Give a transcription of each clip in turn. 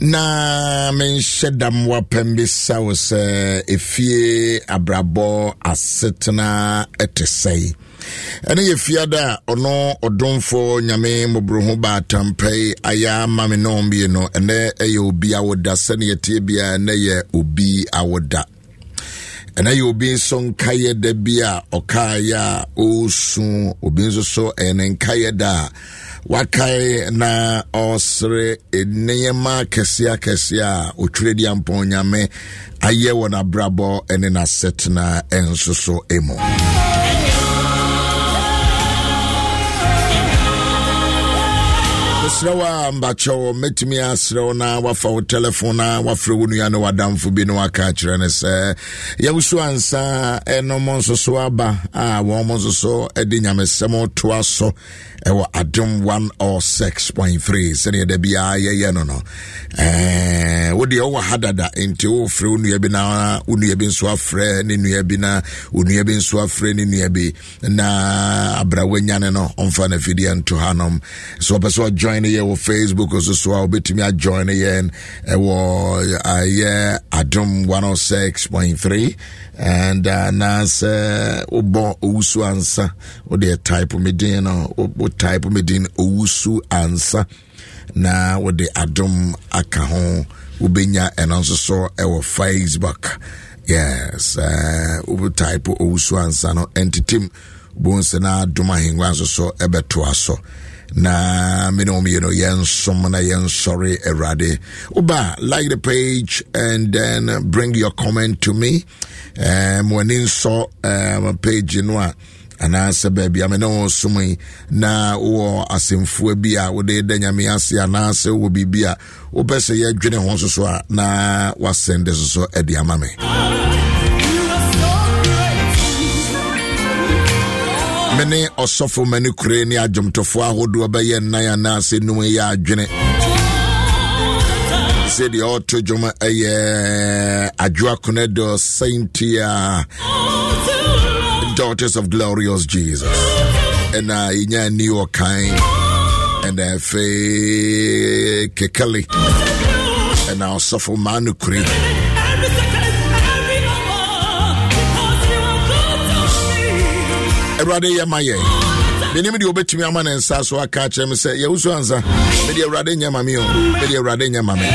Na menhyɛ dam wapɛm bi sa wo sɛ efie abrabɔ asetena ɛte sɛe. Ɛne yɛ fiada a ɔno ɔdomfo nyame mmɔborɔho baatampa yi ayɛ ama me nɔm bie no ɛnɛ ɛyɛ obi awoda sɛne yɛtie biara ɛnɛ yɛ obi awoda. Ɛnɛ yɛ obi nso nkayɛ da bi a ɔkaeɛ a ɔresu obi nso so ɛyɛ ne nkayɛ da a wakae na ɔsere nneɛma akɛseɛ akɛseɛ a ɔtwerɛ di ampɔn nyame ayɛ wɔ n'abrabɔ ne n'asetena nso so mu mesrɛ wo a mbakyɛw mɛtumi na wafa wo telephone na wafrɛ wo nua ne wadamfo bi waka kyerɛ no sɛ yɛwoso ansa ɛnom aba a wɔn de nyamesɛm toa so ɛwɔ adom 106.3 sɛneɛ da biaa yɛyɛ no no wodeɛ wowɔ ha dada nti wofrɛ wo nua bi na wo nua bi nso afrɛ ne nua bi na wo nua bi nso afrɛ ne nua bi. Na abra no ɔmfa no nto hanom. Wɔpɛ sɛ ɔjoin yɛ wɔ facebook so so a wobɛtumi ajoin yɛn ɛwɔ ayɛ adom 106.3 and uh, na sɛ wobɔ owusu ansa. Wode type me din no wo type me din owusu ansa. Na wode adom aka ho wobɛnya ɛno nso so ɛwɔ facebook. Yes uh, type owusu ansa no ɛntetem bohu sɛ na adom ahengua nso so ɛbɛtoa so na me ne mmienu yɛnsom na yɛnsɔre awurade. Woba like the page and then bring your comment to me. Um, w'ani nsɔ um, page no a anaasɛ baabi a mene wo som yi. Na wowɔ asɛmfua bi a wode da nyame ase anaasɛ wowɔ biribi a wopɛ na wasɛnde so so ade ama me mene ɔsɔfo mane kure ne adwomtofoɔ ahodoɔ bɛyɛ nnan anaasɛ num yɛ adwene. Sɛdeɛ ɔto dwom ɛyɛ adwoa konedo saintia daughters of glorious jesus. Ɛna yɛnya ni ɔkan ɛna afei kekele ɛna ɔsɔfo maa no kure awurade yɛ ma yɛn. Menim deɛ wobɛtumi ama ne nsa so aka kyerɛ me sɛ yɛwo so ansa mede awurade nyɛ ma me o. Mede awurade nyɛ ma me.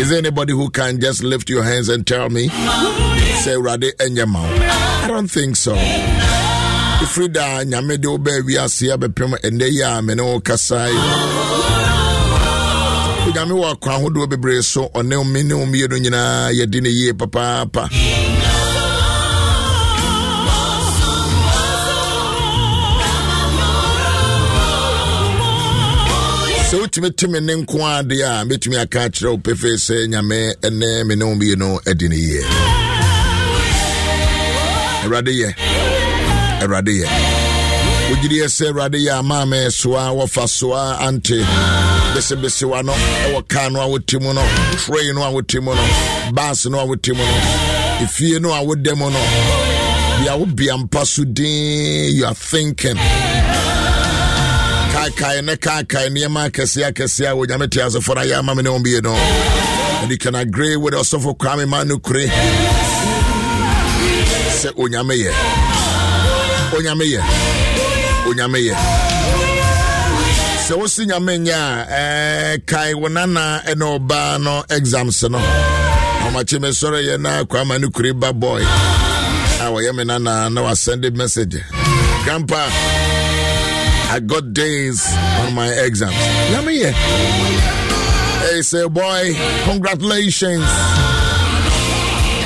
Is there anybody who can just lift your hands and tell me sɛ awurade ɛnyɛ ma wo? I don't think so. Ɛfiri da nyame de wobaa wiase abɛpem ɛnnɛ yi a me ne wo kasae. Onyame wɔ akwan ahodoɔ bebree so ɔne me ne wo mmienu nyinaa yɛdi ne yie papaapa sɛ wotumi te me ne nko adeɛ a mɛtumi aka akyerɛ wo pefee sɛ nyame ɛnɛ me ne wo mmienu adi ne yie. Awurade yɛ. Awurade yɛ. Wogyiriɛ sɛ awurade yɛ ama me soa wɔfa soa ante besebesewa no ɛwɔ kaa no a wote mu no train no a wote mu no bas no a wote mu no efie no a wodɛ mu no. Bia wo bia so din you are thinking kaakae ne kaakae nneɛma akɛseɛ akɛseɛ a onyame te asefo no ayɛ me ne wo bie no you can agree with ɔsɔfo kwame ma no sɛ onyame yɛ onyame yɛ onyame yɛ sɛ wosi nyame nyɛ a kae wo nana ɛne ɔbaa no exams no ɔmakye me sɔre na kwama no kure ba boy. A wɔyɛ me nana na wasɛnde message. Grandpa. I got days on my exams. Let me hear. Hey, say, boy, congratulations.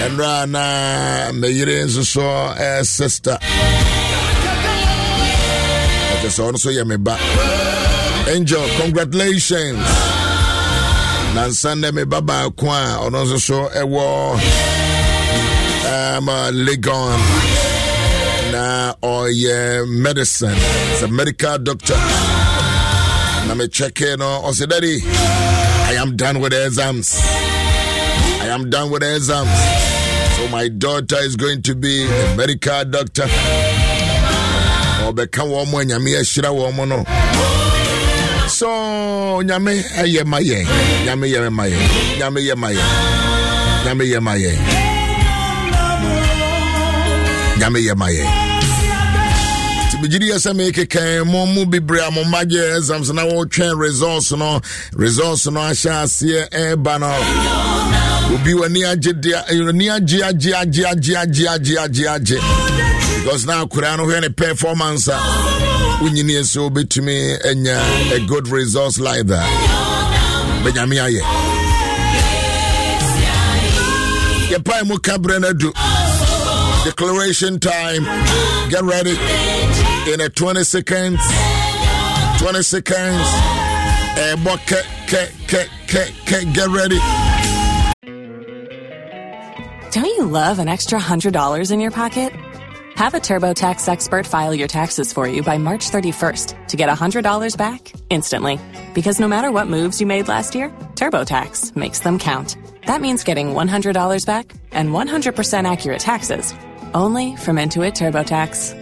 And Rana, Mayre so uh, sister. Okay, so also, yeah, me back. Angel, congratulations. Nansande me baba kwa, ono so, ewo, um, uh, Legon na ɔyɛ medicine. Sɛ medical doctor. Na mechecke no oh, ɔsɛ oh, daddy i am done with the exams. I am done with the exams. So my daughter is going to be a medical doctor. Oh, Ɔbɛka wɔn mo nyame ahyira wɔn mo no so nyame ɛyɛ ma yɛn nyame yɛ ma yɛn nyame yɛ ma yɛn nyame yɛ ma yɛn nyame yɛ ma yɛn megyedi yɛ sɛ mekekan mo mu bebree a mo mma gye exams na wɔtwɛn results no results no ahyɛ aseɛ no. Obi w'ani eh, ani agye agye agye agye agye agye agye agye because na no hwɛ ne performance a wonyini wobɛtumi anya a good results like that. Bɛnyame ayɛ. Yɛpae mu ka berɛ no adu. Declaration time. Get ready in a 20 seconds. 20 seconds. Eh, but ke, ke, ke, ke, ke, get ready. Don't you love an extra $100 in your pocket? Have a TurboTax expert file your taxes for you by March 31st to get $100 back instantly. Because no matter what moves you made last year, TurboTax makes them count. That means getting $100 back and 100% accurate taxes only from Intuit TurboTax.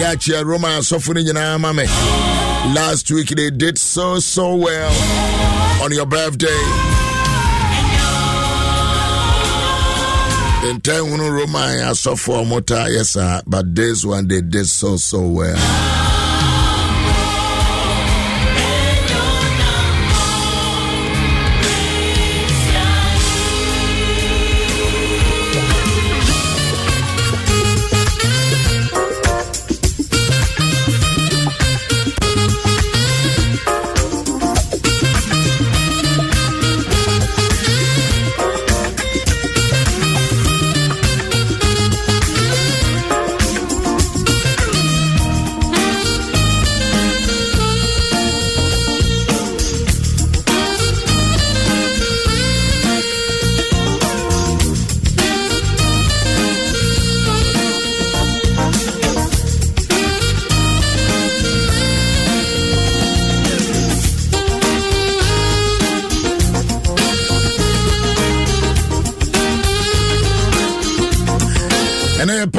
yɛakyia roma asɔfo no nyinaa ma me last week they did so so well on your birthday. Ntan hunu roman asɔfo a ɔmota yɛ saa but this one they did so so well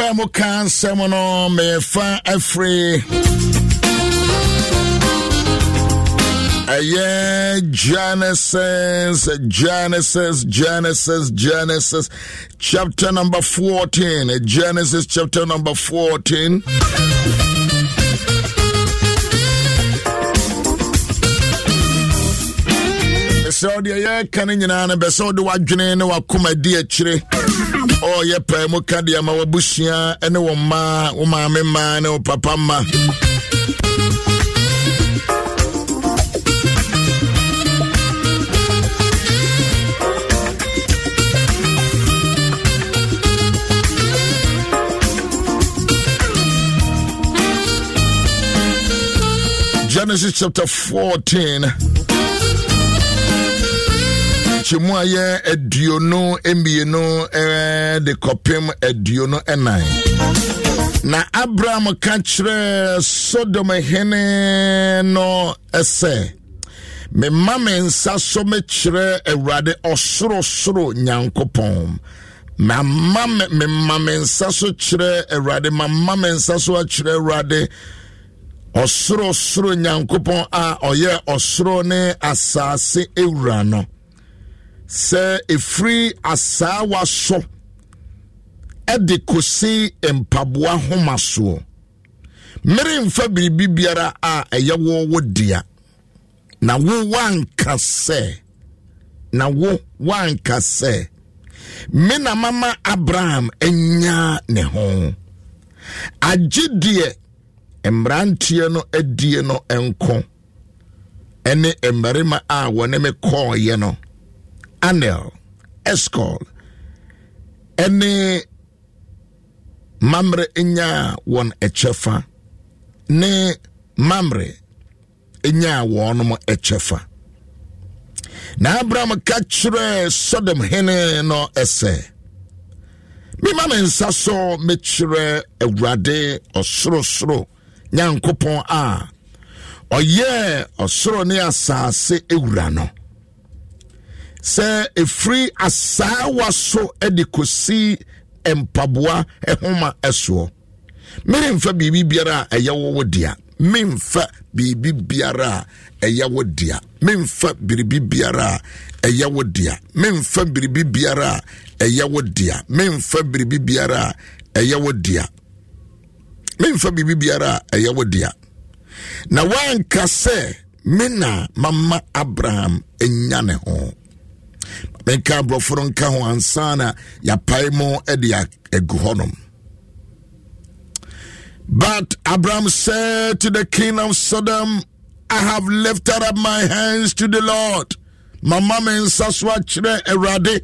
ɛnɛ yɛpɛ mo ka nsɛm no mefa afiri. Ɛyɛ genesis genesis genesis genesis chapter number 14 genesis chapter number 14 sɛ ɔde yɛka no nyinaa no bɛ sɛ wode w'adwene ne wakoma akyire ɔyɛ pɛɛ mu ka deɛ ma wabusua ne wo mmaa wo maame mmaa ne wo papa mma Genesis chapter 14 nkyɛmu a yɛ aduonu mmienu de kɔpem aduonu ɛnan. Na abraham ka kyerɛ sodom hene no sɛ mema me nsa so mekyerɛ awurade ɔsorosoro nyankopɔn. Mama me mema me nsa so kyerɛ awurade mama me nsa so akyerɛ awurade ɔsorosoro nyankopɔn a ɔyɛ ɔsoro ne asase ewura no sɛ ɛfiri asaawa so ɛde kɔsi mpaboa homa soɔ. Meremfa biribi biara a ɛyɛ wo dea. Na wo wanka sɛ na wo wanka sɛ me na mama abraham anya ne ho. Agye deɛ mmeranteɛ no adie no nko ɛne mmarima a wɔne me kɔɔeɛ no. Anel escol ɛne mamre nyaa wɔn ɛkyɛfa ne mamre nyaa wɔnom ɛkyɛfa na abraham ka kyerɛɛ sodom hene no ɛsɛ mema me nsa so mekyerɛ awurade ɔsorosoro nyankopɔn a. Ɔyɛɛ ɔsoro ne asase ewura no sɛ ɛfiri asaawa so de kɔsi mpaboa homa soɔ meremfa biribi biara a ɛyɛ wo wo dea. Memfa biribi biara a ɛyɛ wo dea. Memfa biribi biara a ɛyɛ wo dea. Memfa biribi biara a ɛyɛ wo dea. Memfa biribi biara a ɛyɛ wo dea. Memfa biribi biara a ɛyɛ wo dea. Na woanka sɛ me mama abraham anya ne ho. Aborɔfo no nka ho ansa na yɛapae mu de agu hɔnom. But abraham said to the king of sodom i have lifted up my hands to the lord. Mama me nsa so akyerɛ awurade.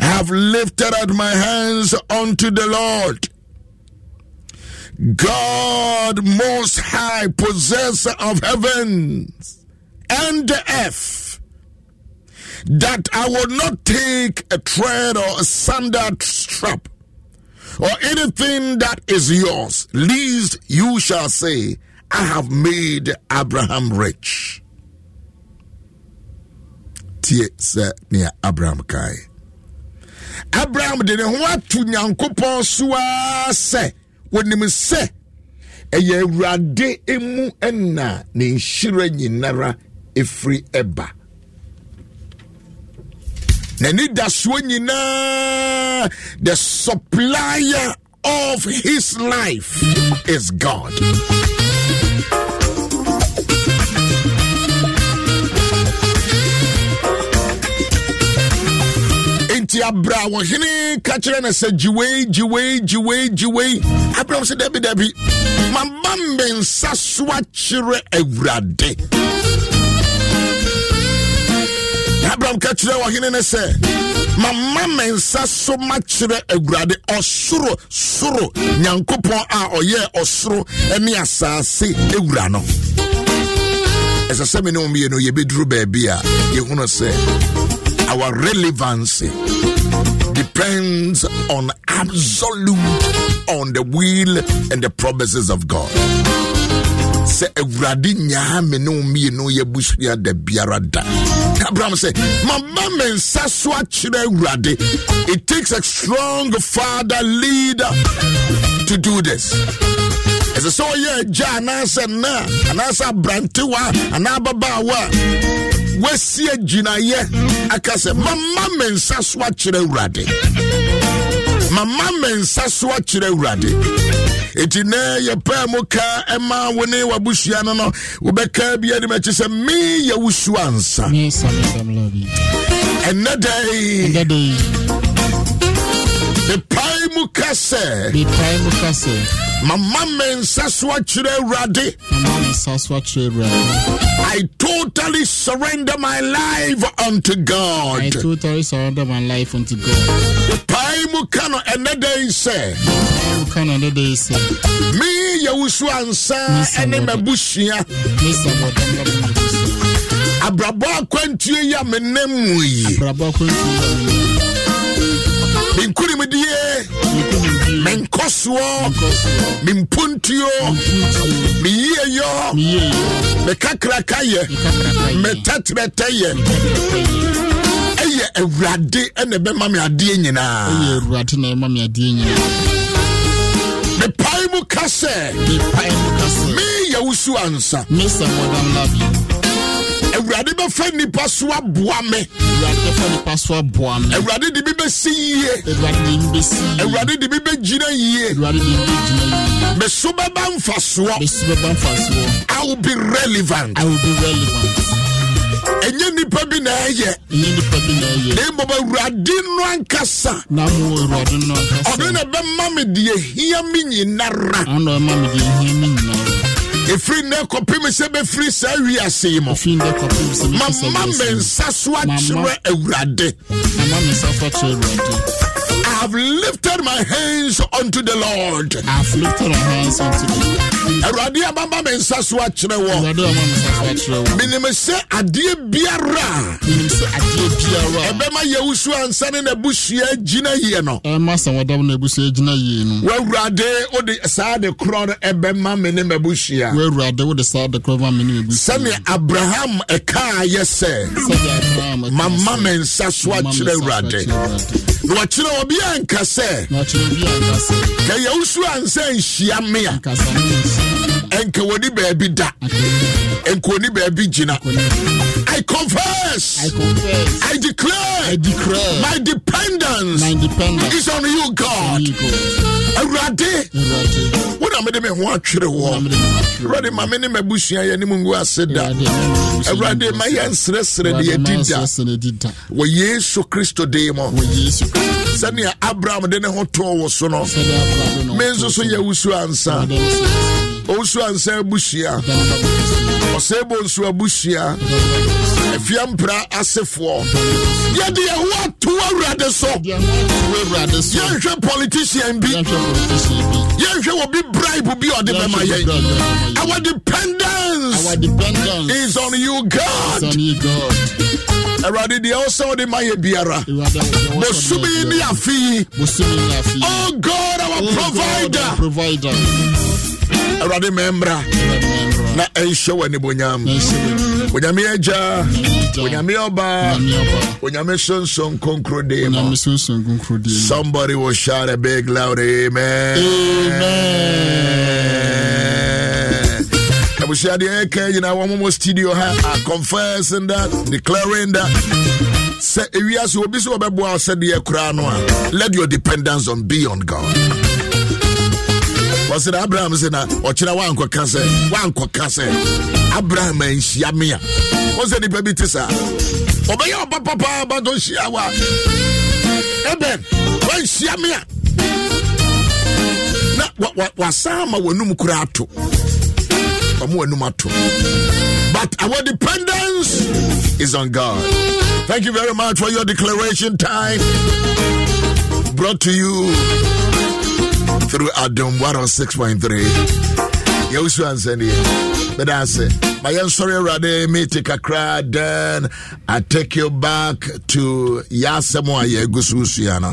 I have lifted up my hands unto the Lord. God most high, possessor of heavens and the earth, that I will not take a thread or a sandal strap or anything that is yours, least you shall say, I have made Abraham rich. Tie sɛ Abraham kae. Abraham de ne ho ato Nyankopɔn so ara sɛ wɔnim sɛ ɛyɛ Awurade mu ɛna ne nhyira nyinara ɛfiri ɛba. N'ani da nyinaa the supplier of his life is God. nti abra wɔhene ka kyerɛ no sɛ gyiwei gyiwei gyiwei gyiwei. Abraham sɛ dabi dabi mama me nsa so akyerɛ awurade abraham ka kyerɛ wɔhene no sɛ mama me nsa so makyerɛ awurade ɔsoro soro nyankopɔn a ɔyɛɛ ɔsoro ne asase awura no ɛsɛ sɛ me ne wo mmienu yɛbɛduru baabi a yɛhunu sɛ our relevancy depends on absolute on the will and the promises of God. Sɛ awurade nyaa me ne wo mmienu yɛbusua da biara da. Abraham sɛ mama me nsa so akyerɛ awurade. It takes a strong father leader to do this. Ɛsɛ sɛ ɔyɛ agya anaasɛ nna anaasɛ abrantewa anaa ababaawa. A wasi agyinayɛ aka sɛ mama me nsa so akyerɛ awurade mama me nsa so akyerɛ awurade. Enti nɛ yɛpɛɛ mu ka ɛma wo ne wabusua no no wobɛka bi anim akyi sɛ me yɛ wo su ansa dai mepae mu ka sɛ mama me nsa so akyerɛ awurade I totally surrender my life unto God. I totally surrender my life unto God. Pai mu kano enede ise. Pai mu kano enede ise. Me yewusu ansa ene mebushia. Mr. Abrabo akwantie ya menem yi. Abrabo akwantie ya menem yi menkonimdie menkɔsoɔ mempontuo meyiyeyɔ mekakrakayɛ metɛtrɛtɛyɛ ɛyɛ awurade ɛna ɛbɛma me adeɛ nyinaa ɛyɛ awurade na ɛma me adeɛ nyinaa mepae mu ka sɛ meyɛ wo su ansa. Me sɛ modern love you awurade bɛfa nnipa so aboa me. Awurade bɛfa nipa so aboa me. Awurade de bi bɛsi yie. Awurade de bi bɛsi yie. Awurade de bi bɛgyina yie. Awurade de bi bɛgyina yie. Me so bɛba mfasoɔ. Me so bɛba mfasoɔ. I will be relevant. I will be relevant. Ɛnyɛ nipa bi na ɛyɛ. Na mmom awurade no ankasa. Ɔno na ɛbɛma me deɛ hia me nyinara ɛfiri nnɛ kɔpem sɛ bɛfiri saa wiase yi mu. Mama me nsa so akyerɛ awurade mama me nsa so akyerɛ awurade I have lifted my hands unto the Lord. I have lifted my hands unto the Lord. Awurade a mama me nsa so akyerɛ wɔ. Awurade a mama me nsa so akyerɛ wɔ. Menim sɛ adeɛ biara. Menim sɛ adeɛ biara. Ɛbɛma yɛwusu ansa ne n'abusua gyina yie no. Ɛma sɛ wɔdam n'abusua gyina yie no. W'awurade wode saa de korɔ no ɛbɛma me ne m'abusua. W'awurade wode saa de korɔ ma me ne m'abusua. Sɛnea Abraham ɛkaa yɛ sɛ. Sɛdeɛ Abraham ɛkaa sɛ. Mama me nsa so akyerɛ Awurade. Na wɔkyerɛ obi anka sɛ kɛyɛ wosu ansa nhyia me a Ɛnka wɔni baabi da ɛnka wɔni baabi gyina I confess, I confess, I declare, I declare, my dependence, my dependence is on you, God. Awurade, wo na mede me ho atwere wɔ. mede me ho atwere Awurade, ma me ne m'abusua yɛ anim ngu ase da. Awurade, ma me m'abusua Awurade, ngu ase da. ne Awurade, ma yɛdi da. yɛnsrɛsrɛ ne yɛdi da. Wɔ Yesu Kristo din mu. Wɔ Sɛnea Abraham de ne ho too wo so no. Me nso so so yɛ wusu ansa. Awurade, wo so yɛ Owusu ansa abusua. Ma me abusua. Ɔsɛebɔ nso abusua. Awurade, ma me abusua. lafia mpra asefoɔ yɛde yɛho ato awurade so deɛ ho atuo awurade so yɛnhwɛ politician bi yɛnhwɛ politician bi yɛnhwɛ obi bribe bi ɔde bɛma yɛn obi bribe bi a ɔde bɛma yɛn. our dependence is on you god is on you God awurade deɛ wo sɛ wode ma yɛ biara bosome yi ne afe yi bosome ne afe yi. oh god our oh, God, our provider provider awurade mɛmmra. Na ɛnhyɛ wɔ w'ani. onyame agya. Onyame ɔba. Onyame sonson konkro de mu somebody will shout a big loud amen. Abusua deɛ ɛka nyinaa wɔmomɔ studio ha. Are confessing that declaring that. Sɛ ewiase obi sɛ wɔbɛboa wo sɛdeɛ koraa no a let your dependence on be on god wɔsɛ na abraham sɛ na ɔkyerɛ woankɔka sɛ woankɔka sɛ abraham anhyia me a wɔ sɛ nnipa bi te saa ɔbɛyɛ ɔba papaa ba dɔ hyia wo a ɛbɛn wanhyia me a na wa- wa- wasan ma w'anum koraa ato ɔmo w'anum ato but our dependence is on god. Thank you very much for your declaration time. Brought to you through Adom 106.3. Yɛwosu ansɛneɛ meda ase ma yɛnsɔre awurade mete kakra then i take you back to yɛasɛm a yɛagu so sua no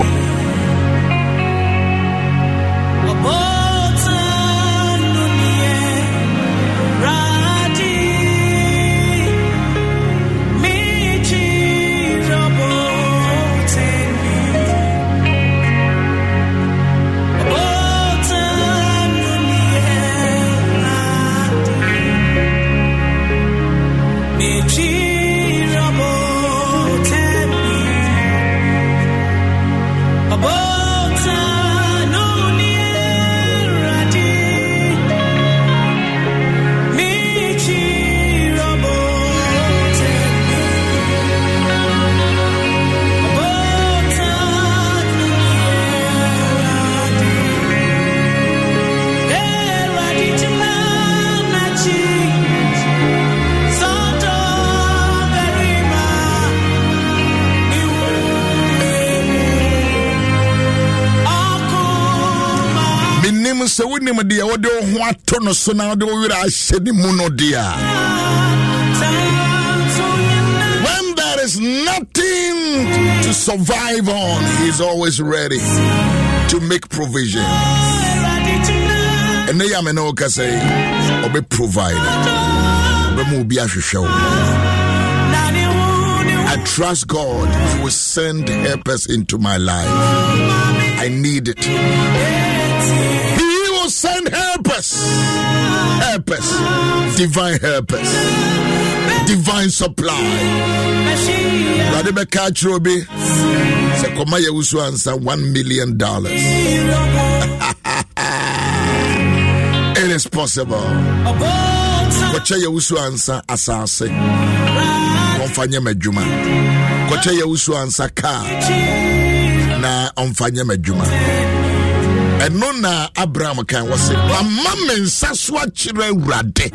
Menim deɛ wode wo ho ato no so na wode wo werɛ ahyɛ ne mu no a when there is nothing to survive on he is always ready to make provision ɛnɛ yɛ me ne wo ka sɛ ɔbɛ provide ɔbɛma obi ahwehwɛ I trust God He will send helpers into my life. I need it. Will send helpers. Helpers. Divine helpers. Divine supply. Rade bɛka kyerɛ obi sɛ kɔma yɛ wo so one million dollars. It is possible. Yɛ wo so ansa asase. M'adwuma. Kɔkyɛ yɛ wo so ansa car. Na ɔmfa nyɛ m'adwuma. Mm. ɛno na abraham kan wɔ se mama me nsa so akyerɛ awurade.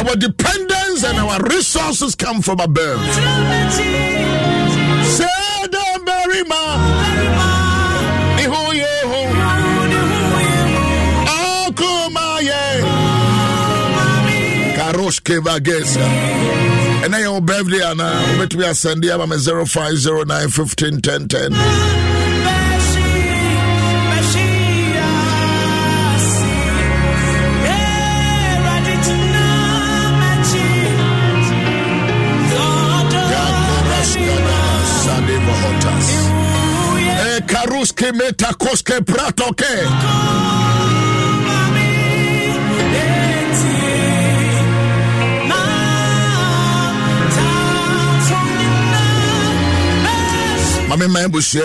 Our dependence and our resources come from above. Sɛ da barima ne ho yɛ ho karosh kevagesa ɛnɛ yɛ wo birthday anaa wobɛtumi asɛnde ama me 0509 15 10 Ruske meta koske pratoke.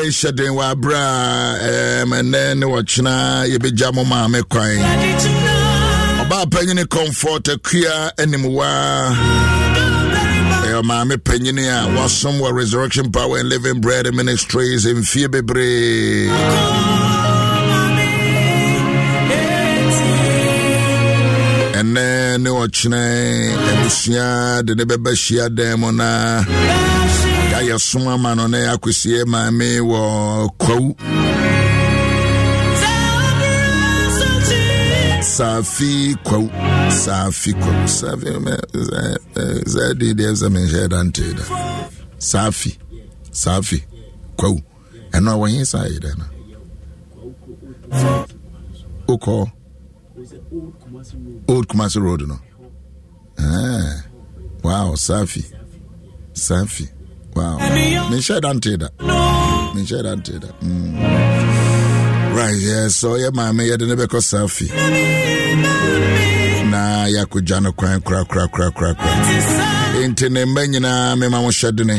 yi hyɛ den wɔ a ɛnɛ ne wɔkyena yɛbɛgya mo maame kwan ɔbaa comfort akua anim maame panyini a wasom wɔ resurrection power and living bread ministries mfie bebree ɛnɛ ne abusua de ne bɛba hyia mu na yɛayɛ som ama no na yɛakɔsie maame wɔ kwawu safi kwawu safi kwawu safi de deɛ sɛ menhyɛ da ntee da. Safi safi kwawu ɛno a wɔnye saa yi dɛ no wokɔ old kumasi road no. Ah, wow safi safi wow. Menhyɛ da ntee da. Menhyɛ da ntee da. Mm. Right yeah, so yɛ maame yɛde ne bɛkɔ safi na yɛakɔgya no kwan korakorakorakorakora enti ne mma nyinaa mema mo hyɛ dene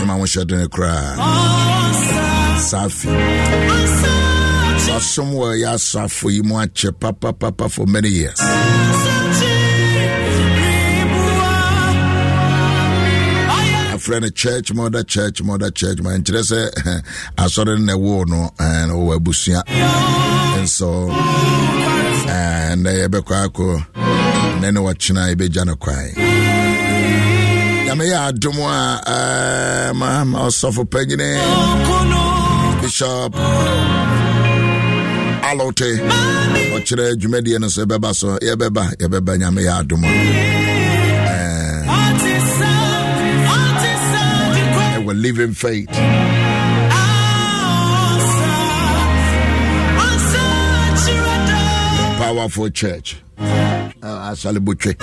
mema mo hyɛ dene koraa safi. Wasom wɔ yɛ asafo yi mu akyɛ papapapa for many years. Afrɛ no church mother church mother church. Ma nkyerɛ sɛ asɔre no na ɛwoo no eh, wɔwɔ abusua. Nso ɛnɛ eh, yɛbɛkɔ akɔ nɛ ne wɔkyena yɛbɛgya no kwae. Nyame yɛ adom a eh, ma ma ɔsɔfo panyine bishop alote. Ɔkyerɛ dwumadie no so yɛbɛba so yɛbɛba yɛbɛba. Nyame yɛ adom our living faith. Powerful church. Ashalibutwe.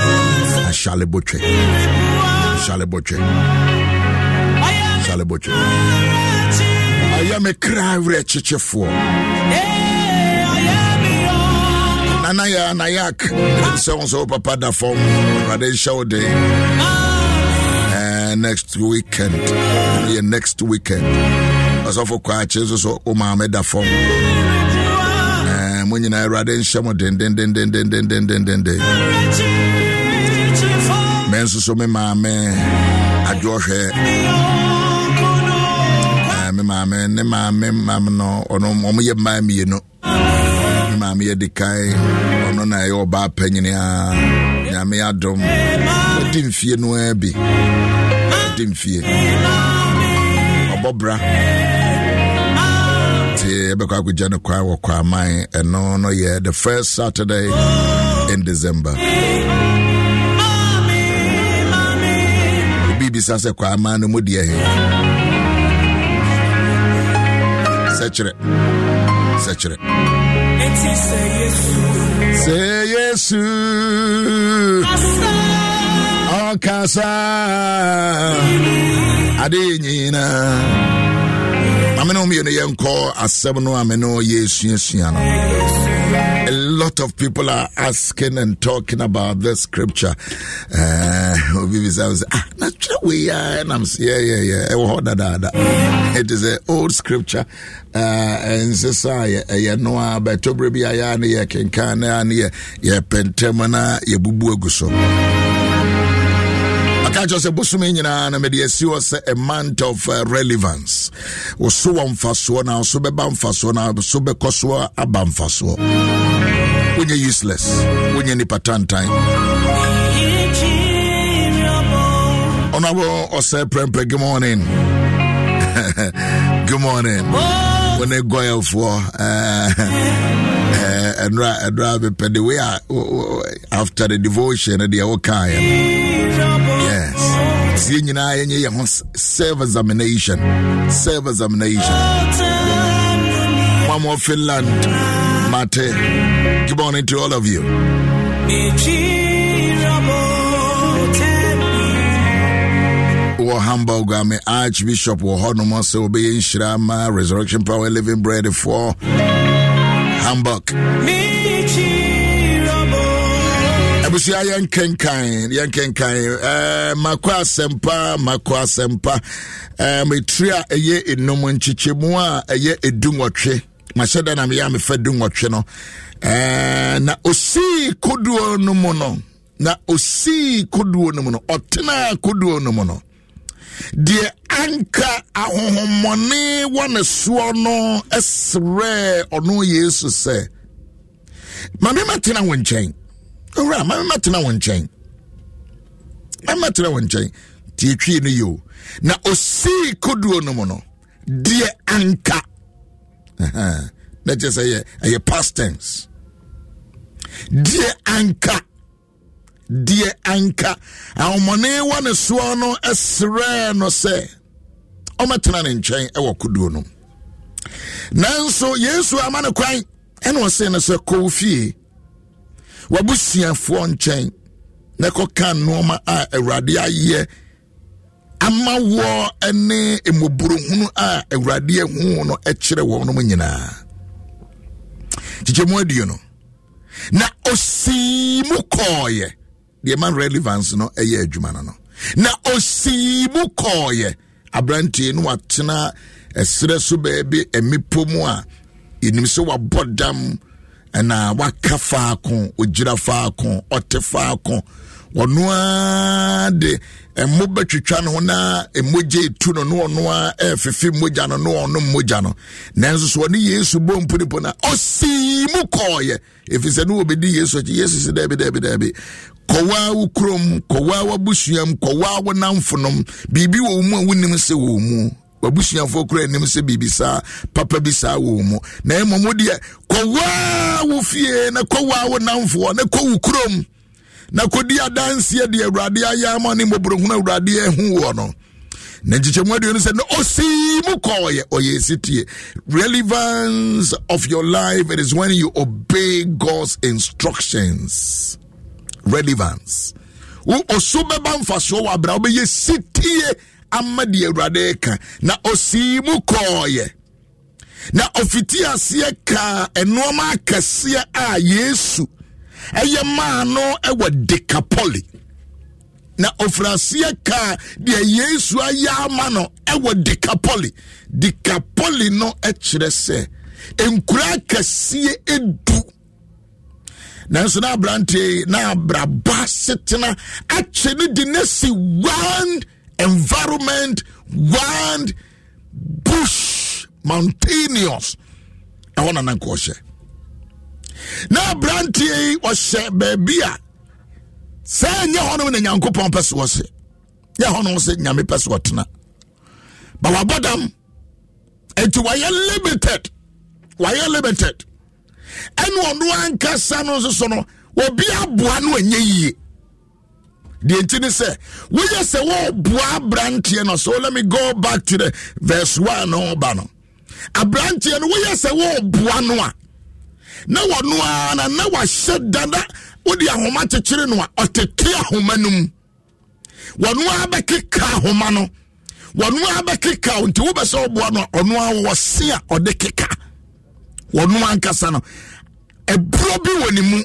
Ashalibutwe. Ashalibutwe. Ashalibutwe. I am a cry wretched for. Nana ya na yak. Sɛ wɔn papa da fam. Radisha nhyɛ wo next weekend. Yɛ next weekend. Ɔsɔfo kɔ akye nso so oh, wo maame da eh, fam mo nyinaa awurade nhyɛ mo dendendendendendendendenden me nso so me maame adwohwɛ eh, me maame ne maame mam no oh, ɔno ɔmo oh, yɛ mmaa mmienu me maame yɛ di kan ɔno na ɛyɛ ɔbaa panyini a nyame adom ɔdi mfie no eh, ara bi ɔdi mfie ɔbɔ bra. Nti yɛbɛkɔ akɔgya no kwa wɔ kwaman. Ɛno no yɛ the first saturday in december. Obi bisa sɛ kwaman no mu deɛ he? Sɛkyerɛ. Sɛkyerɛ. Sɛ yesu a a lot of people are asking and talking about this scripture. Obi bisa sɛ ah na twerɛ wei a ɛnam sɛ yɛyɛyɛ ɛwɔ hɔ it is an old scripture. Ɛnsɛ sɛ a ɛyɛ no bɛtɔ berɛ bi a ne yɛ kenkan ne a ne yɛ yɛpɛntɛm na yɛbubu maka kyerɛ sɛ bosome nyinaa na mede asi hɔ sɛ a of uh, relevance wo so wɔ mfasoɔ na so bɛba mfasoɔ na so bɛkɔ soɔ aba mfasoɔ wonyɛ useless wonyɛ nipa tantan Honorable Ose Prempe, good morning. good morning. When they go out for uh, uh, and and the way after the devotion, at the okay. Yes. See, you know, you know, self examination, self examination. Finland, Mate. Good morning to all of you. wɔ hamburg a archbishop wɔ hɔnom sɛ wɔbɛyɛ nhyira ma resurrection power living bread for hamburg abusua yɛnkenkan yɛnkenkan. Uh, makɔ asɛmpa makɔ asɛmpa. Uh, metiri a ɛyɛ enum nkyekyɛmu a ɛyɛ edu nwɔtwe na meyɛ a nwɔtwe no. Uh, na osii kodoɔ no mu no na osii kodoɔ no mu no ɔtena kodoɔ no mu no. Deɛ anka ahohommɔne wɔ ne soɔ no serɛɛ ɔno yesu sɛ ma me matena nkyɛn owura matena wo nkyɛn. Matena wo nkyɛn. Tie twie no yio na osii koduo no mu no deɛ anka. Na kyerɛ sɛ ɛyɛ ɛyɛ past tense. Deɛ anka. Deɛ anka. Ahomɔne wɔ ne soɔ no serɛɛ no sɛ ɔmɛtena ne nkyɛn wɔ koduo no nanso yesu ama no kwan ɛna ɔse no sɛ kɔw fie wabusuafoɔ nkyɛn na kɔka nnoɔma a awurade ayɛ ama wɔ ne mmɔborɔhunu a awurade ahu no kyerɛ wɔn nyinaa. Kyekyɛmu aduo no na osii mu kɔɔyɛ. Deɛ ma relevance no ɛyɛ adwuma no no. Na osii mu kɔɔyɛ. Aberanteɛ no watena ɛserɛ so baabi mmepɔ mu a yɛnim sɛ wabɔ dam ɛna waka faako ogyina faako ɔte faako. Ɔno de ɛmo bɛtwitwa no ho na mmogya etu no no ɔno ara ɛfefe mmogya no no ɔno mmogya no. Nanso so ɔne yesu bɔ mponipo na ɔsii mu kɔɔyɛ. Ɛfiri sɛ ne wɔbɛdi yesu akyi yesu sɛ daabi daabi daabi kɔwaa wo kurom kɔwaa w'abusuam kɔwaa wo namfonom biribi wɔ wo mu a wonim sɛ wɔ mu wabusuafoɔ kora anim sɛ biribi saa papa bi saa wɔ mu. Na mmom deɛ kɔwaa wo fie na kɔwaa wo namfoɔ na kɔ kurom na kɔdi adanseɛ deɛ awurade ayɛ ne mmɔborɔhunu awurade ahu wɔ no. Na nkyekyɛmu aduo no sɛ na ɔsii mu kɔɔyɛ ɔyɛ ɛsitie relevance of your life it is when you obey god's instructions. Relevance. Wo ɔso bɛba mfasoɔ wɔ abra wobɛyɛ sitie ama deɛ awurade ka na ɔsii mu kɔɔyɛ. Na ɔfiti aseɛ kaa ɛnoɔma akɛseɛ a yesu ɛyɛ maa no ɛwɔ dekapoli. Na ɔfiri aseɛ kaa deɛ yesu ayɛ ama no ɛwɔ dekapoli. Dekapoli no ɛkyerɛ sɛ nkura kɛseɛ edu. Nanso na aberanteɛ na abrabɔ asetena akyɛ ne de ne si one environment one bush mountainous. Ɛhɔ na nanka ɔhyɛ na aberanteɛ yi ɔhyɛ baabi a sɛ nyɛ hɔnom na nyankopɔn pɛ so ɔse nyɛ hɔnom sɛ nyame pɛ so ɔtena. Ba wabɔ dam. Enti wayɛ limited. Wayɛ limited. Ɛne ɔno ankasa no nso so no obi aboa no anyɛ yie deɛ nti ne sɛ woyɛ sɛ wɔɔboa aberanteɛ no so let me go back to the verse 1 no ɔba no. Aberanteɛ no woyɛ sɛ wɔɔboa no a na wɔno ara na na wahyɛ da na wode ahoma kyekyere no a ɔtete ahoma no mu. Wɔno ara bɛkeka ahoma no. Wɔno ara bɛkeka wo nti wobɛ sɛ woboa no a ɔno ara wɔse a ɔde keka. Wɔno ankasa no. Ɛborɔ bi wɔ ne mu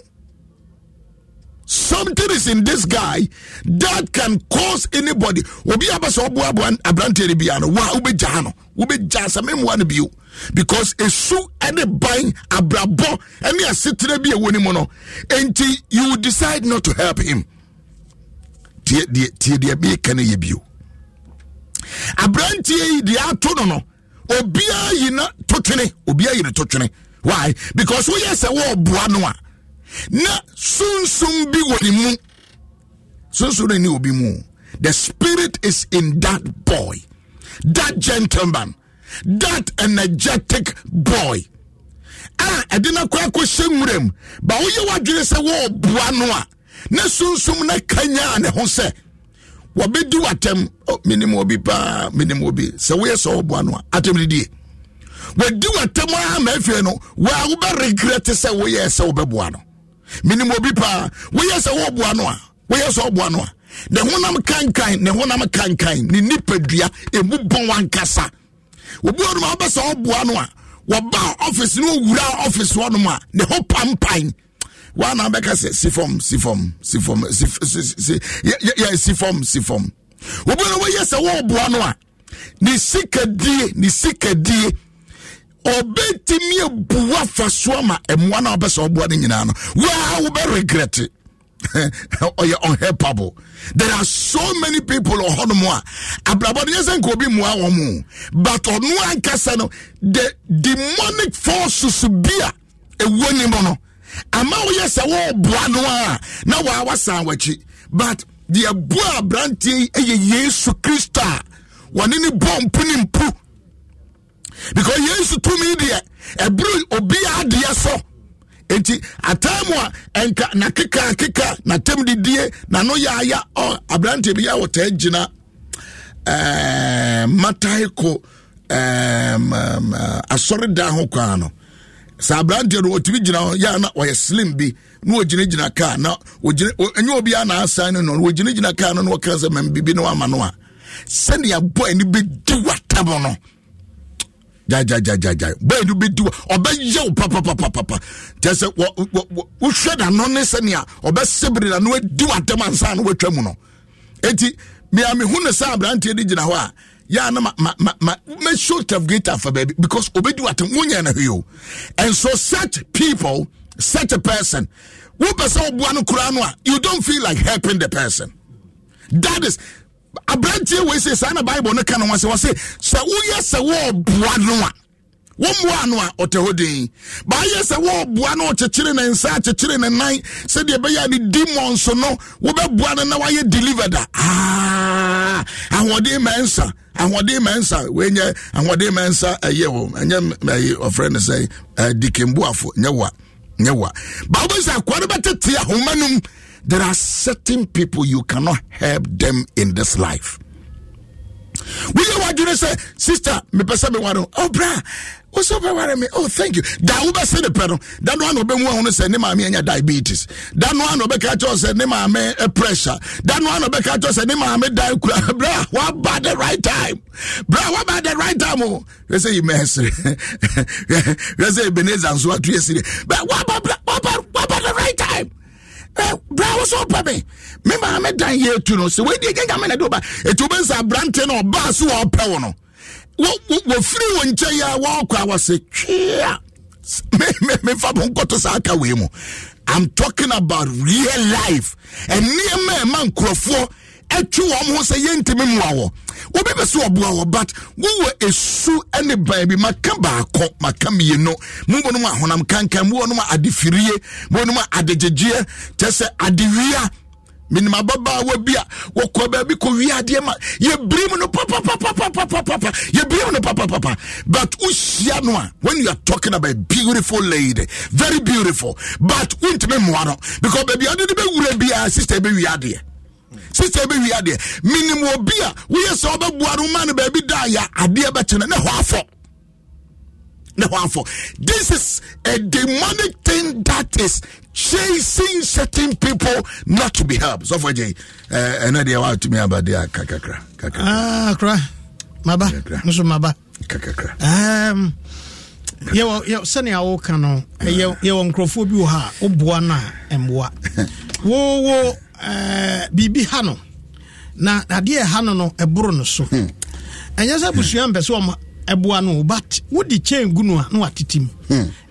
something is in this guy that can cause anybody. Obi aba sɛ ɔboaboa aberanteɛ no biara no wa wobɛgyaa no wobɛgyaa sɛ memmoa no bio. Because esu ne ban abrabɔ ne asetena bi ɛwɔ ne mu no enti you decide not to help him. Tie deɛ tie deɛ meka no yɛ bio. Aberanteɛ yi deɛ ato no no obiara yi na to twene obiara yi no to twene. Why? Because woyɛ sɛ wɔɔboa no a na sunsum bi wɔ ne mu. Sunsum no ni obi mu. The spirit is in that boy. That gentleman. That energetic boy. A ɛde no kɔ akɔhyɛ nwuram. Ba woyɛ w'adwene sɛ wɔɔboa no a na sunsum no kanyaa ne ho sɛ wɔbɛdi w'atɛm. Oh, menim obi paa menim obi. Sɛ woyɛ sɛ wɔboa no a atɛm no die. Wɔadi w'atɛm a afie no waa wobɛregret sɛ woyɛɛ sɛ wobɛboa no menim obi paa woyɛ sɛ wɔboa no a woyɛ sɛ wɔboa no a ne honam kankan ne honam kankan ne nipadua ɛmu bɔn wankasa. Obi hɔ nom a wobɛ wɔboa no a wɔba ɔfis no wɔwura ɔfis hɔ nom a ne ho pampan wana bɛka sɛ si fam si fam si fam si si yɛ si fam si fam. Obi na wɔyɛ sɛ wɔɔboa no a ne sikadie ne sikadie ɔbɛtumi abua fa so ama mmoa no a wɔbɛ sɛ ɔboa no. Nyinaa no waa wobɛ regret. Ɔyɛ unhelpable. There are so many people wɔ hɔnom a abrabɔ no yɛ sɛ nka obi mmoa wɔn mu. But ɔno ankasa no the demonic forces bi a ɛwɔ ne mu no. Ama woyɛ sɛ wɔɔboa no a na waa wasan w'akyi but deɛ boa aberanteɛ yi yɛ yesu kristo a wɔne ne bɔ mpo ne mpu because yesu tumi deɛ ɛbere obiara deɛ so. Enti atamu a ɛnka na keka keka na tam didie na no yaaya ɔ aberanteɛ bi yɛ wɔtaa gyina ɛɛ matae ko ɛɛ asɔredan ho kwan no. Sɛ aberanteɛ no wɔtumi gyina hɔ yɛ na ɔyɛ slim bi na wɔgyinagyina kaa na wɔgyina ɛnyɛ obiara na asan no no wɔgyinagyina kaa no na wɔka sɛ mam bibi no ama no a. Sɛnea bɔɔ ne bɛdi watam no gyagyagyagyagya bɔɔ no bɛdi ɔbɛyɛ wo papapapapa kyɛ sɛ wohwɛ n'ano ne sɛnea ɔbɛsebere na no wadi watam ansa na watwa mu no enti mea mehu no sɛ aberanteɛ de gyina hɔ a yà na ma ma ma have great for baby because obedu atem wunya na hio and so such people such a person wo person obuwa no kura no a you don't feel like helping the person. That is aberanteɛ wei sɛ saa na bible no ka no ho sɛ wɔ se sɛ woyɛ sɛ wɔɔboa no a wɔmmoa no a ɔtɛ hɔ din. Baayɛ sɛ wɔɔboa no ɔkyekyere ne nsa akyekyere ne nan sɛdeɛ ɛbɛyɛ a ne demons no wobɛboa no na wayɛ delivered a ah, ahoɔden ma nsa ahoɔden ma nsa wɔnyɛ ahoɔden ma nsa ɛyɛ wo ɛnyɛ ɛyɛ ɔfrɛ no sɛ dikemboafo nyɛ wa nyɛ wa bawo sɛ akoa no bɛtete ahoma no mu there are certain people you cannot help them in this life. Woyɛ wadwene sɛ sister mepɛ sɛ meware no oh bra wosɛ wobɛware me. Oh thank you. Da wobɛse ne pɛ no da no ana ɔbɛmu aho no sɛ ne maame anya diabetes. Da no ana ɔbɛka kyɛw sɛ ne maame eh, pressure. Da no ana ɔbɛka kyɛw sɛ ne maame dan kura. Bra waba the right time. Bra waba the right time o. Hwɛ sɛ yi mɛsere hwɛ sɛ ebeneza nso atu asiri waba waba waba the right time bra wo sɛ ɔpɛ me me maame dan yɛ atu no. Sɛ wɔdi agya nyame na de woba ɛti wobɛnsa aberante no. Ɔbaa so wɔɔpɛ wo no wɔfiri wɔ nkyɛn yi a wɔɔkɔ a wɔsɛ twea mefa bo nkɔto saa aka wei mu. I'm talking about real life. Ɛnneɛma ɛma nkurɔfoɔ ɛtwe wɔn ho sɛ yɛntumi mmoa wɔ wobi bɛ sɛ ɔboa wɔ but wowɔ esu ne ban bi maka baako maka mmienu. Mu bɔ nom ahonam kankan mu bɔ nom adefirie mu bɔ nom adegyegyeɛ. Kyɛ sɛ adewia. Menim ababaawa bi a wɔkɔ baabi kɔ wie adeɛ ma. Yɛbiri mu no papapapapapapa yɛbiri mu no papapapa. But wohyia no a when you are talking about a beautiful lady very beautiful but wontumi mmoa no. Because baabi ade de bɛwura biara sister bɛwie adeɛ sister bɛwie adeɛ. Menim obi a woyɛ sɛ wobɛboa no ma no baabi da yɛ adeɛ bɛkye no. Ne hɔ afɔ. Ne hɔ afɔ. This is a demonic thing that is chasing certain people not to be helped. Sɔfo gye ɛnɛ deɛ woatumi aba deɛ aka kakra kakra Ah, kora maba. Nso maba. Kakra um, sɛnea woka no yɛwɔ nkurɔfoɔ bi wɔ ha a woboa no a ɛmboa. Wowo biribi ha no. Na adeɛ ɛha no no ɛboro no so. Ɛnyɛ sɛ abusua mpɛ sɛ ɔma ɛboa no but wode kyɛn gu no a na watete mu.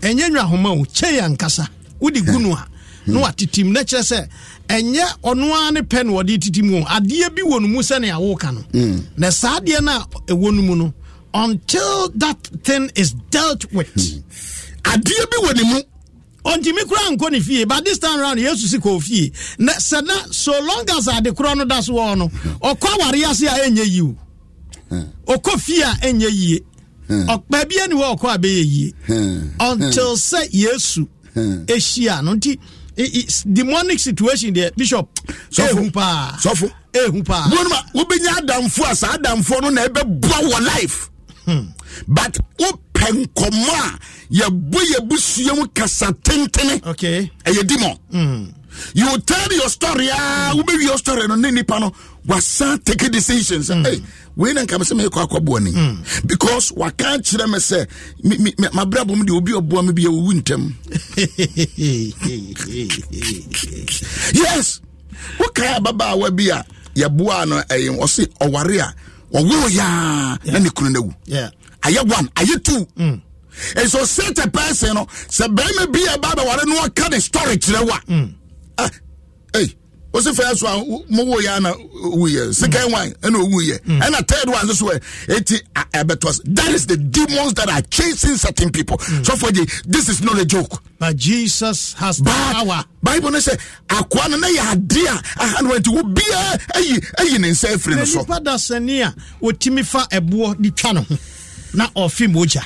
Ɛnyɛ nwa ahoma o kyɛn ankasa. Wode gu no a na watetim na kyerɛ sɛ ɛnyɛ ɔno ara ne pɛ na wɔde titi mu o. Adeɛ bi wɔ no mu sɛnea woka no. Na saa adeɛ no a ɛwɔ no mu no until that thing is dealt with adeɛ bi wɔ ne mu ɔntumi kora nkɔ ne fie but this time round yesu si kɔ fie. Na sɛ na so long as ade korɔ no da so wɔ no ɔkɔ aware ase a ɛnyɛ yi o. Ɔkɔ fie a ɛnyɛ yie. Ɔkpa bia ni hɔ ɔkɔ a bɛyɛ yie. Until sɛ yesu ɛhyia no nti demonic situation deɛ bishop ɛhu paa sɔfo. Ɛhu paa wɔnum a wobɛnya adamfo a saa adamfoɔ no na ɛbɛboa wɔ life. But wopɛ nkɔmɔ a yɛbɔ yɛbusua mu kasa tentene. Ɛyɛ ɛyɛ mɔ. You will tell your story a wobɛwi your story no ne nipa no wasan take decisions. Hey, wei na nka me sɛ meyɛkɔ akɔboa ni. Because waka kyerɛ me sɛ mabrabɔ m deɛ obi ɔboa me bia wɔwu ntam yes! Wokae ababaawa bi a yɛboaa no ɛyɛ ɔse ɔware a ɔworo yaa na ne kunu no awu. Yeah. Ayɛ one ayɛ two and so set a person no sɛ bɛrima bi a ba bɛware no ɔka ne story kyerɛ wo a ah, ei wosi fɛ so a mowo yɛ ana wuyɛ second one ɛna owuyɛ ɛna third one nso so eti ɛbɛtɔ s- that is the demons that are chasing certain people so for the this is not a joke but jesus has but power bible no sɛ akoa no na yɛ ade a aha no nti obiara ayi ayi ne nsa afiri no so nipa da sani a wɔtumi fa ɛboɔ de twa ne ho na ɔfe mogya.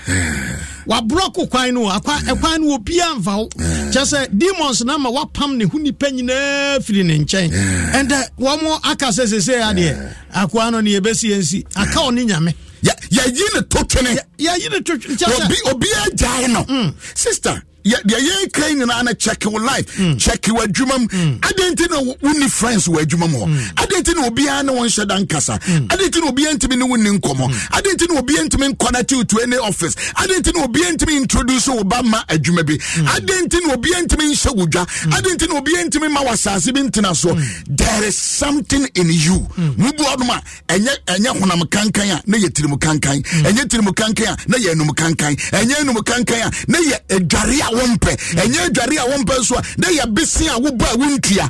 Waborɔko kwan no akwa ɛkwan no obiaa mfa wo. Kyɛ sɛ demons no ama wapam ne ho nipa nyinaa firi ne nkyɛn. Ɛndɛ wɔmo aka sɛ sesei adeɛ akoa no ne yɛbɛsi yɛnsi aka ɔne nyame. Yɛ- yɛyi ne to twene. Yɛyi ne to kyɛ sɛ obi obiara gyae no. Sister yɛ- deɛ yɛka nyinaa no check wo life. Hmm. Check wo adwuma mu. Adɛn nti na wo- wonni friends wɔ adwuma mu. Hɔ adɛn nti na obiara ne wo nhyɛ da nkasa. Adɛn nti na obiara ntumi ne wonni nkɔmmɔ. Adɛn nti na obiara ntumi nkɔnɛte wo to any office. Adɛn nti na obiara ntumi introduce wo ba ma adwuma bi. Adɛn nti na obiara ntumi nhyɛ wo dwa. Adɛn nti na obiara ntumi ma w'asase bi ntena so. Hmm. There is something in you. Hmm. Mubu ɔnom a ɛnyɛ ɛnyɛ honam kankan a na yɛ tirimu kankan ɛnyɛ tirimu kankan a na yɛ enum kankan. Ɛnyɛ enum kankan a na yɛ adware a wɔmpɛ ɛnyɛ adware a wɔmpɛ nso a na yɛ bese a wobɔ a wontua.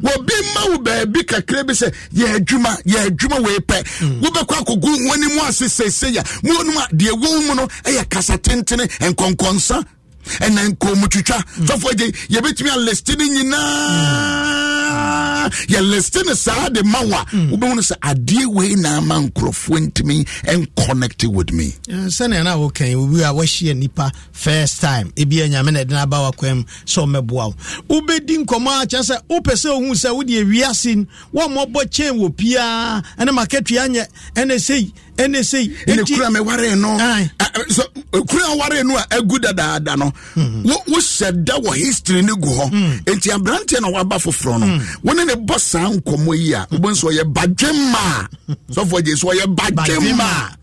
Wɔbi ma wo baabi kakra bi sɛ yɛ adwuma yɛ adwuma wei pɛ. Wobɛkɔ akɔgu wɔne mu ase sɛsɛ a mu ɔnom a deɛ wɔwu mu no ɛyɛ kasa tentene nkɔnkɔnsa ɛna nkɔmutwitwa sɔfoɔ gye yɛbɛtumi aliste no nyinaa. Yɛliste no saa de ma wo a wobɛhu no sɛ adeɛ wei na ama nkurɔfoɔ ntumi ɛnconnect with me. Eh, sɛnea na wokan obi a wahyia nipa first time ebia nyame na ɛde no aba wakwam sɛ ɔmɛboa wo. Wobɛdi nkɔmmɔ a kyerɛ sɛ wopɛ sɛ ohu sɛ wode awiase n woammɔbɔ kyɛn wɔ piaa ɛne makatua nyɛ ɛne sei ɛne sei ɛne kura me waree no. So, kura a waree no a agu dadaada no. Wo- wohyɛ da wɔ history no gu hɔ. Enti aberanteɛ na waba foforɔ no wo ne ne bɔ saa nkɔmmɔ yi a wobɛhu sɛ ɔyɛ badwe ma a sɔfoɔ gye sɛ ɔyɛ badwe ma a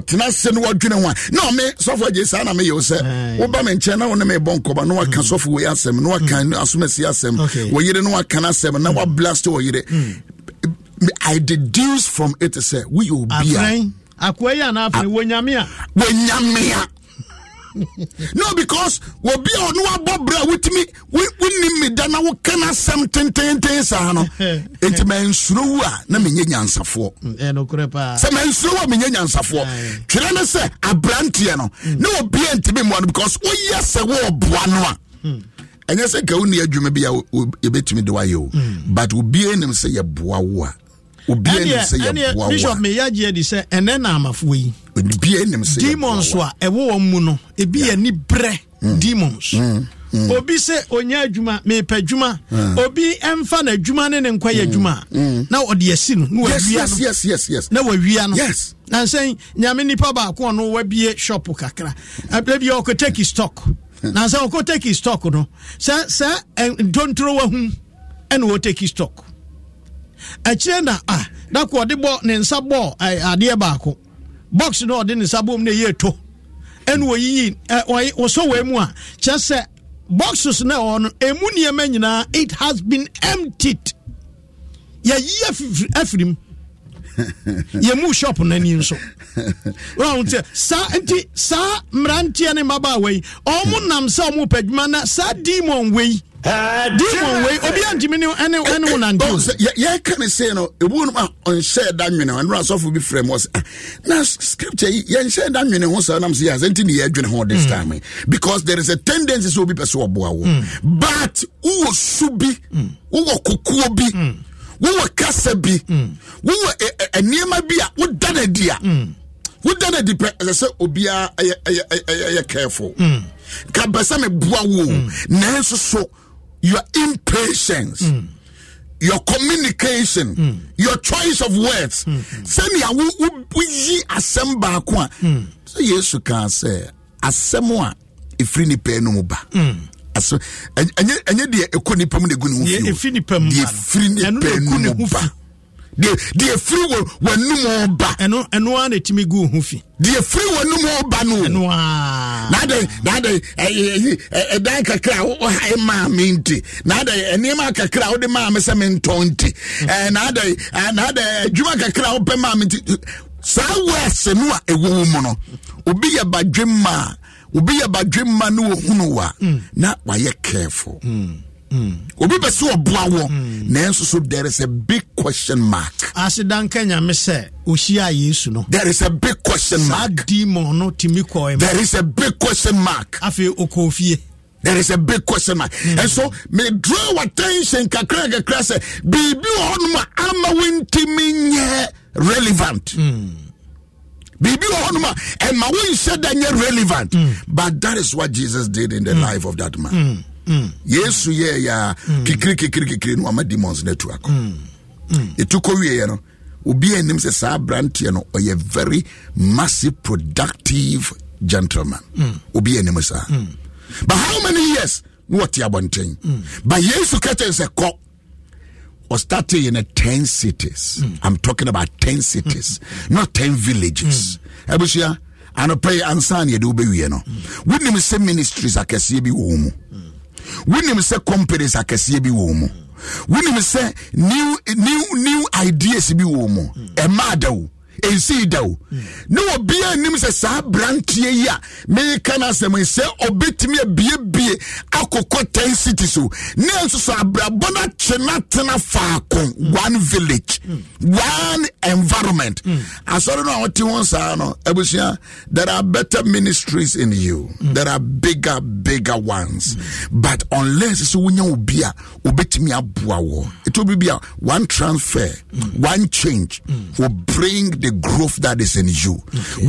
ɔtena ase no wɔdwene ho a. Na ɔme sɔfoɔ gye saa na meyɛ wo sɛ woba me nkyɛn na wo ne mebɔ nkɔba na waka sɔfo wei asɛm na waka asomasi asɛm Okay. wɔ yere na waka no asɛm na wablast wɔ yere I deduce from it sɛ woyɛ obi a akoa yi ana afrɛn wɔnyame a wɔnyamea no because obi a ɔno wabɔ berɛ a wotumi wo- wonim me da na woka no asɛm tententen saa no enti mansuro wu a na menyɛ nyansafoɔ. Paa. Sɛ mansuro wu a menyɛ nyansafoɔ. Twerɛ ne sɛ aberanteɛ no na obia ntimi mmoa no because woyɛ sɛ woɔboa no a. Ɛnyɛ sɛ ka wonni adwuma bi a yɛbɛtumi de woayɛ o. But obiaa nim sɛ yɛboa wo a obi anim sɛ yɛ boa wa bishop mi yagye adi sɛ ɛnɛ na amafo yi. Obi anim sɛ yɛ demons a. ɛwɔ wɔn mu no ebi yɛ ni brɛ mm. demons. Mm. Mm. Obi sɛ onya adwuma mepɛ adwuma. Mm. obi ɛmfa no adwuma ne ne nkɔyɛ adwuma mm. na ɔde asi no na wawia yes, yes, yes, na wawia no. Yes. nansɛn nyame nnipa baako ɔno wabie shop kakra. Ɛbrɛ bia ɔkɔtaki stock. Nansɛ ɔkɔtaki stock no sɛ sɛ ntontoro wahum ɛne wɔtaki stock akyire na ah dako ɔde bɔ ne nsa bɔ ɛ, adeɛ baako. Box na ɔde ne nsa bɔ mu na ɛyɛ to. Ɛna oyiyi ɛ ɔyi ɔsɔ wɔ mu a kyerɛ sɛ boxes na ɛwɔ no emu nneɛma nyinaa it has been emptied. Yɛyi afiri mu yɛmu shop no ani nso sɛ saa nti saa mmeranteɛ ne mmabaawa yi ɔmo nam sɛ ɔmo pɛ adwuma na saa demon wei demon wei obi antimi ne ɛne ɛne wo nante. Yɛka ne sei no ɛbu nom a ɔnhyɛɛ da nwene ho ɛno asɔfo bi frɛ m wɔ sɛ "Ah, na scripture yi yɛnhyɛɛ da nwene ho saa nam sɛ yɛ asɛ nti ne yɛadwene ho this time. Yi." because there is a tendency sɛ obi pɛ sɛ ɔboa wo. But wowɔ su bi wowɔ kokoɔ bi wowɔ kasa bi. Wowɔ ɛ- ɛ- nneɛma bi a woda no adi a. Woda no adi pɛ ɛsɛ sɛ obiara ɛyɛ careful. Ka bɛ sɛ meboa wo. Nanso so your impatience your communication your choice of words sɛnea wo- wo- woyi asɛm baako a. Sɛ yesu kaa sɛ asɛm a ɛfiri nipa no mu ba. Asɛ- aso ɛnyɛ ɛnyɛ deɛ ɛkɔ nipa mu na egu ne ho fi o deɛ efi nipa mu ba deɛ firi nipa mu mu ba. deɛ deɛ firi wɔ wɔnum ɔba. Ɛno ɛnoa na etimi gu ho fi. Deɛ firi wɔnum ɔba no. Ɛnoa n'adɛ n'adɛ ɛyɛ ɛdan kakra ɔha yɛ maa mi nti n'adɛ ɛnneɛma kakra ɔde maa mi sɛ mi ntɔn nti ɛɛ n'adɛ n'adɛ adwuma kakra ɔpɛ maa mi nti? Saa wɛɛsɛ no a ɛwɔ mu no obi yɛ badwe maa obi yɛ badwemma no wɔhunu wo a na wayɛ careful. Obi bɛ sɛ ɔboa wɔ nanso so there is a big question mark. Asedanka nyame sɛ ɔhyiaa yesu no there is a big question saa mark. demon no tumi kɔɛ there is a big question mark. Afei ɔkɔɔ fie. There is a big question mark. And so, me draw attention kakra kakra sɛ biribi wɔ hɔnom a ama wontimi nyɛ relevant. Biribi wɔ hɔnom a ɛma wonhyɛ da nyɛ relevant. But that is what Jesus did in the life of that man. Yesu yɛ ya kikiri kikiri kikiri no ama demons na tu akɔ. Etu kɔ wieɛ no. Obi anim sɛ saa aberanteɛ no ɔyɛ very massive productive gentleman. Obi anim saa. But how many years? What abɔnten. But Yesu kɛtɛ sɛ kɔ. Or starting in a 10 cities. Hmm. I'm talking about 10 cities, hmm. not 10 villages. Hmm. Abusua, anɔpɛ yi ansa na yɛde wobɛwie no. Wonim sɛ ministries akɛseɛ bi wɔ mu wonim sɛ companies akɛseɛ bi wɔ mu wonim sɛ new new new ideas bi wɔ mu ɛmaa da wo ɛnsii da o ne obiaa nim sɛ saa beranteɛ yi a meka no asɛm sɛ ɔbɛtumi abiebie akokɔ 10 cities o. Ne nso so abrabɔ no akye no faako one village one environment. Asɔre no a wote ho saa no abusua there are better ministries in you. There are bigger bigger ones. But unless sɛ wonya obi a wobɛtumi aboa wɔ ɛtɔ bi bi a one transfer one change will bring the growth that is in you.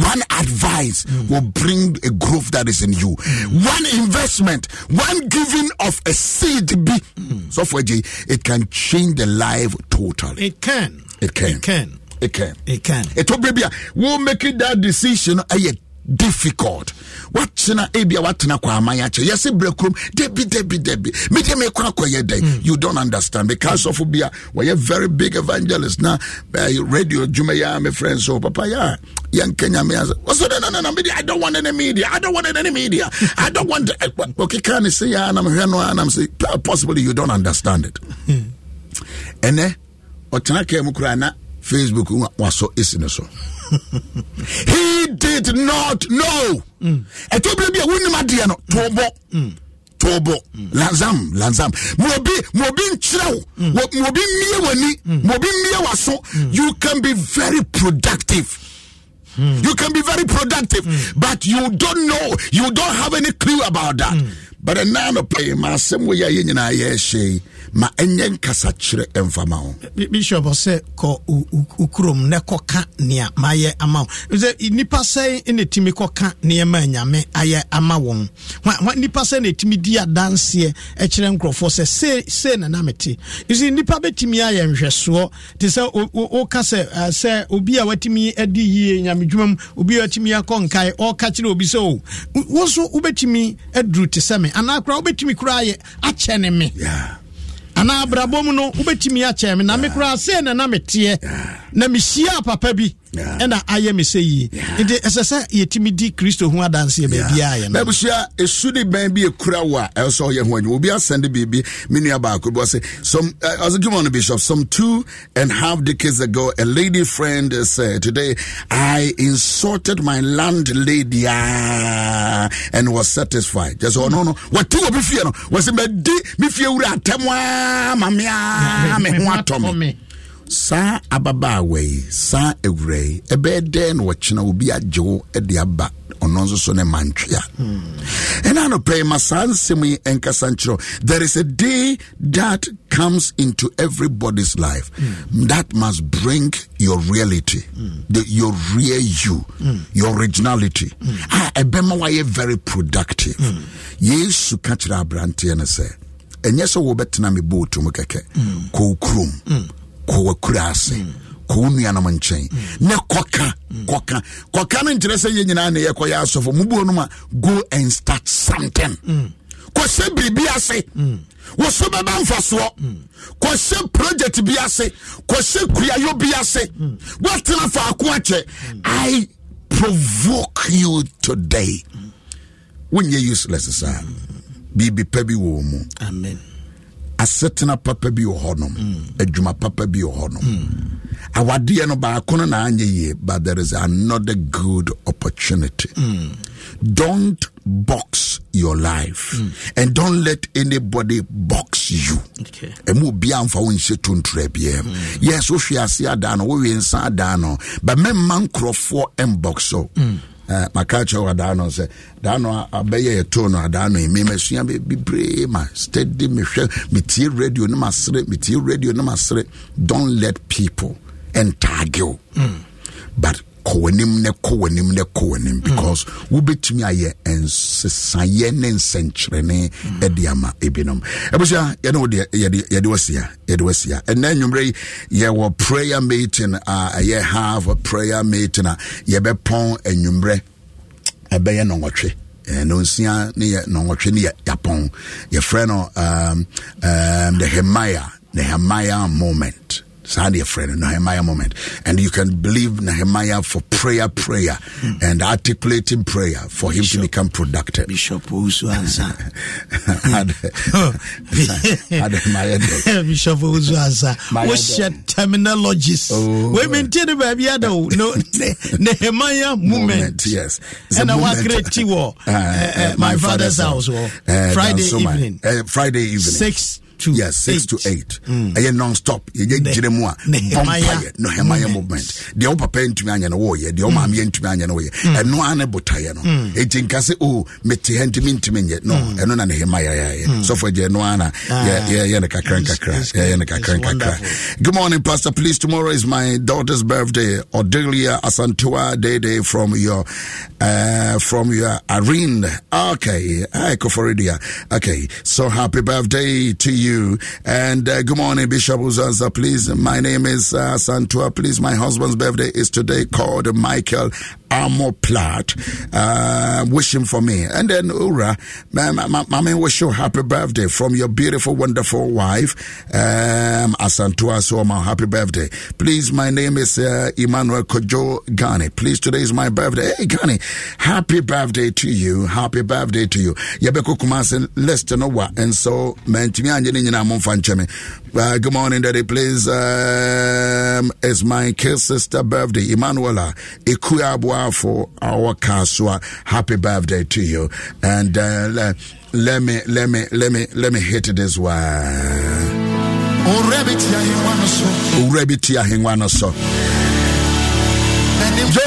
One advice hmm. will bring a growth that is in you. Hmm. One investment, one giving of a seed be hmm. so for J, it can change the life totally. It can. It can. It can. It can. It can. It will be we'll make it that decision. Eh, I difficult. Wakyena ebia watena kɔ aman akyɛ yɛsɛ berɛ kurom dabi dabi dabi mede mekɔ akɔyɛ dɛn hmm. you don't understand. Because of bi a wɔyɛ very big evangelist na uh, radio dwuma yɛ a me friend so papa yɛ yɛnka nyame ase ɔsɛ oh, no no no no mede i don't want any media. I don't want any media. I don't want ɔkeka ne se yɛ a na mehwɛ no a nam sɛ possibly you don't understand it. Hmm. Ɛnɛ ɔtena kaa mu koraa na facebook wasɔ ɛsi no so. He did not know. Ɛtɔ berɛ bi a wonim adeɛ no toobɔ toobɔ lansam lansam ma obi ma obi nkyerɛ wo ma obi mmie w'ani. Ma obi mmie w'aso. You can be very productive. You can be very productive, but you don't know, you don't have any clue about that. But ɛnaa no pɛi ma asɛm wei a yɛ nyinaa yɛhyɛ yi ma ɛnyɛ nkasakyerɛ ɛmfama ho bishop sɛ kɔ ukurom na kɔka nea mayɛ ama wo. Sɛ nnipa sɛn na ɛtumi kɔka nneɛma nyame ayɛ ama wɔn? Nnipa sɛn na ɛtumi di adanseɛ kyerɛ nkurɔfoɔ sɛ se se na na mete. Ɛsi nnipa bɛtumi ayɛ nhwɛsoɔ te sɛ woka sɛ sɛ obi a watumi adi yie nyamedwuma mu obi a watumi akɔ nkae ɔka kyerɛ obi sɛ o wo nso wobɛtumi aduru te sɛ me anaa koraa wobɛtumi koraa yɛ akyɛ ne me anaa abrabɔ mu no wobɛtumi akyɛ me. Na me koraa sɛ na na meteɛ. Na mehyia papa bi ɛna ayɛ me sɛ yie. Nti ɛsɛ sɛ yɛtumi di kristo ho adanseɛ baabiaa yɛ no. Babusua ɛsu de bɛn bi ɛkura wo a ɛwɔ sɛ ɔyɛ ho adwuma obi asɛnde biribi me nua baako bi ɔse some uh, was giving on the bishop some two and a half decades ago a lady friend said today I insulted my landlady ah, and was satisfied. Just oh no no. What two obi fie no. Wɔsɛ madi me fie wura atɛm a ma me a me ho atɔ me saa ababaawa yi saa awura yi ɛbɛyɛ dɛn na wɔkyena obi agye wo de aba ɔno nso so ne mantwea? Ɛna anɔpɛ yi ma saa nsɛm yi ɛnkasa nkyerɛ there is a day that comes into everybody's life that must bring your reality the, your real you your originality. A ɛbɛma wayɛ very productive. Yesu ka kyerɛ aberanteɛ no sɛ ɛnyɛ sɛ wobɛtena me booto mu kɛkɛ? Kɔw kurom kɔ wakura ase kɔ wo nuanom nkyɛn ne kɔka kɔka kɔka no nkyerɛ sɛ yɛ nyinaa ne yɛkɔyɛ asɔfo mubuo nom a go and start something. Kɔhyɛ biribi ase wo so bɛba mfasoɔ kɔhyɛ project bi ase kɔhyɛ kuayɔ bi ase woatena faako akyɛ i provoke you today. Wonyɛ useless saa biribi pa bi wɔ mu amen asetena papa bi wɔ hɔnom. Adwuma papa bi wɔ hɔnom. Awadeɛ no baako no na anyɛ yie but there is another good opportunity. Don't box your life and don't let anybody box you. Ɛmu obiaa mfa wo nhyɛ tontura biaa mu yes wohwe ase adaa no wowie nsa adaa no but memma nkurɔfoɔ mbɔx so Uh, maka kyerɛ wɔ adaa no sɛ daa no abɛyɛ yɛ to no adaa no ɛmi masua be- bebree ma steady mehwɛ metie radio no masere metie radio no masere don't let people entage wo but kɔ w'anim ne kɔ w'anim ne kɔ w'anim because wobɛtumi ayɛ nsesaeɛ ne nsɛnkyerɛne de ama ebinom. Ɛbusua yɛne wo deɛ yɛde wasia yɛde wasia ɛnɛ nnwummerɛ yi yɛwɔ prayer meeting a ɛyɛ half a prayer meeting a yɛbɛpɔn anwummerɛ ɛbɛyɛ nɔnwɔtwe. Nonsia ne yɛ nɔnwɔtwe ne yɛ yapɔn. Yɛfrɛ no um, um, the hemaya nehemiah moment saa no nehemiah moment. And you can believe nehemiah for prayer prayer. Hmm. And articulating prayer for him to become productive. Bishop owusu ansa. Ade mayɛ dɛ. bishop owusu ansa. Wohyɛ terminologies Oh. wɔmentie no baabi ada o no ne- nehemia moment yes. Ɛna moment. wakreti wɔ uh, uh, uh, my father's house. wɔ Uh, friday evening. Uh, friday evening. Six to yes six eight. to eight ɛyɛ mm. non-stop. Yɛyɛ Ne- gyina mu a Nehemiah bɔmpayɛ nehemaya moment. movement. Deɛ wo papa ntumi anyɛ no wɔɔyɛ deɛ wo mm. maame yɛ ntumi anyɛ no wɔyɛ. Mm. Ɛno a ne botaeɛ no. Ɛnti nka sɛ o mete ha ntumi ntumi nyɛ. No ɛno na nehemaya yɛayɛ. Sɔfo agye ɛno a na yɛ- ah. yɛyɛ no kakra nkakra. It's- yɛyɛ no it's kakra nkakra. wonderful. good morning pastor. Please tomorrow is my daughter's birthday. Odelia asantua dede from your uh, from your arena okay. Hi Koforidua okay. So happy birthday to you and uh, good morning bishop uzanza please my name is uh, santua please my husband's birthday is today called michael Amo Platt, uh, wishing for me. And then, Ura, Mami, wish you happy birthday from your beautiful, wonderful wife, um, Asantua Soma. Happy birthday. Please, my name is uh, Emmanuel Kojo Gani. Please, today is my birthday. Hey, Gani, happy birthday to you. Happy birthday to you. Yabeko Kumasi, less know what. And so, man, I'm uh, good morning, Daddy. Please, um, it's my kid sister birthday, Emanuela Ikuabwa for our Kaswa. Happy birthday to you. And uh, le- let me, let me, let me, let me hit this one. Urebi tia hingwano so. Joseph